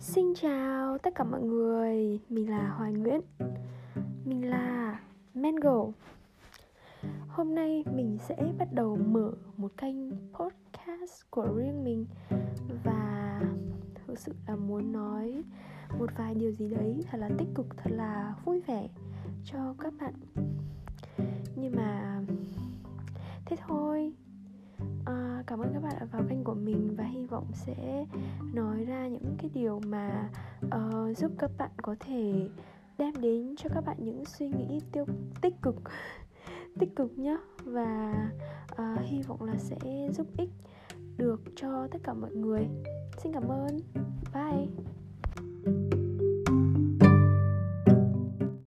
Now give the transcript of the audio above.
Xin chào tất cả mọi người, mình là Hoài Nguyễn. Mình là Mango. Hôm nay mình sẽ bắt đầu mở một kênh podcast của riêng mình Và thực sự là muốn nói một vài điều gì đấy thật là tích cực, thật là vui vẻ cho các bạn. Nhưng mà thế thôi. Vọng sẽ nói ra những cái điều mà uh, giúp các bạn có thể đem đến cho các bạn những suy nghĩ tiêu tích cực tích cực nhé và uh, hy vọng là sẽ giúp ích được cho tất cả mọi người. Xin cảm ơn. Bye.